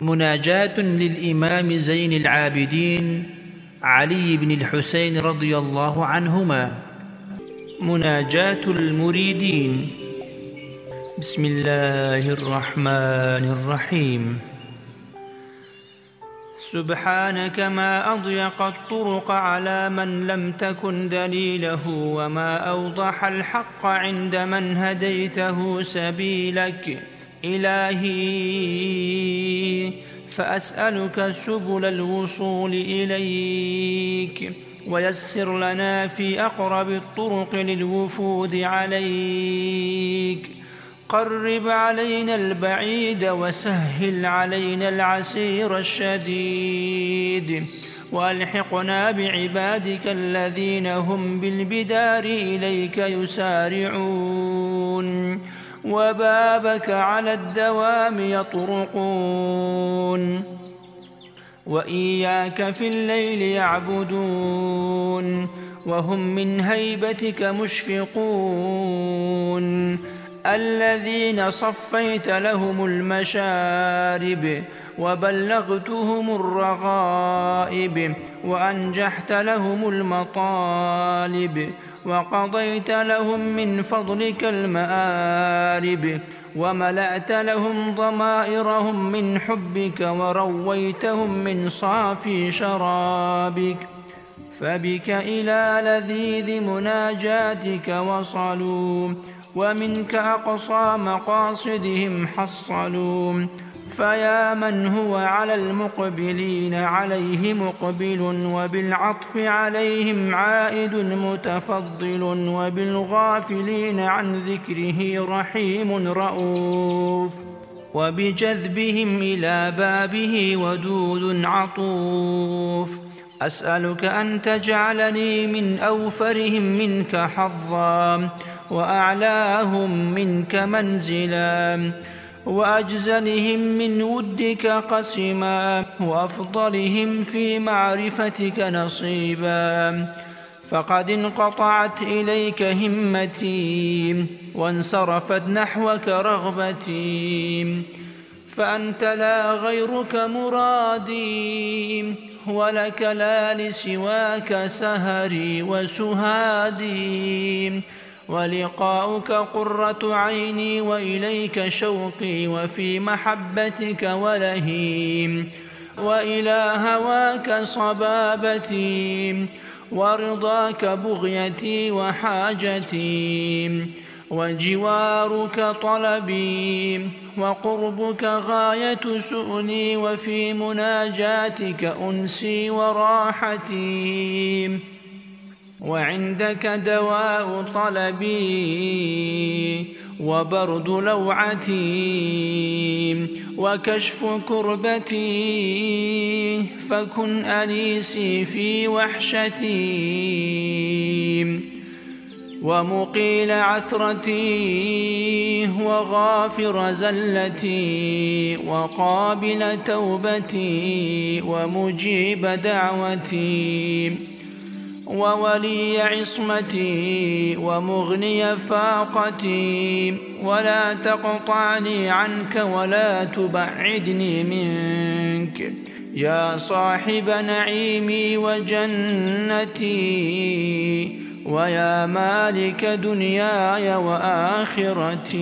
مناجاة للإمام زين العابدين علي بن الحسين رضي الله عنهما. مناجاة المريدين. بسم الله الرحمن الرحيم. سبحانك ما أضيق الطرق على من لم تكن دليله وما أوضح الحق عند من هديته سبيلك. إلهي فأسألك سبل الوصول إليك ويسر لنا في أقرب الطرق للوفود عليك. قرب علينا البعيد وسهل علينا العسير الشديد. وألحقنا بعبادك الذين هم بالبدار إليك يسارعون. وبابك على الدوام يطرقون وإياك في الليل يعبدون وهم من هيبتك مشفقون الذين صفيت لهم المشارب وبلغتهم الرغائب وأنجحت لهم المطالب وقضيت لهم من فضلك المآرب وملأت لهم ضمائرهم من حبك ورويتهم من صافي شرابك فبك إلى لذيذ مناجاتك وصلوا ومنك أقصى مقاصدهم حصلوا. فيا من هو على المقبلين عليه مقبل وبالعطف عليهم عائد متفضل وبالغافلين عن ذكره رحيم رؤوف. وبجذبهم إلى بابه ودود عطوف. أسألك أن تجعلني من أوفرهم منك حظا وأعلاهم منك منزلا وأجزلهم من ودك قسما وأفضلهم في معرفتك نصيبا فقد انقطعت إليك همتي وانصرفت نحوك رغبتي فأنت لا غيرك مرادي ولك لا لسواك سهري وسهادي. ولقاؤك قرة عيني وإليك شوقي وفي محبتك ولهيم. وإلى هواك صبابتي ورضاك بغيتي وحاجتي. وجوارك طلبي وقربك غاية سؤلي وفي مناجاتك أنسي وراحتي وعندك دواء طلبي وبرد لوعتي وكشف كربتي فكن أنيسي في وحشتي ومقيل عثرتي وغافر زلتي وقابل توبتي ومجيب دعوتي وولي عصمتي ومغني فاقتي ولا تقطعني عنك ولا تبعدني منك يا صاحب نعيمي وجنتي ويا مالك دنياي وآخرتي.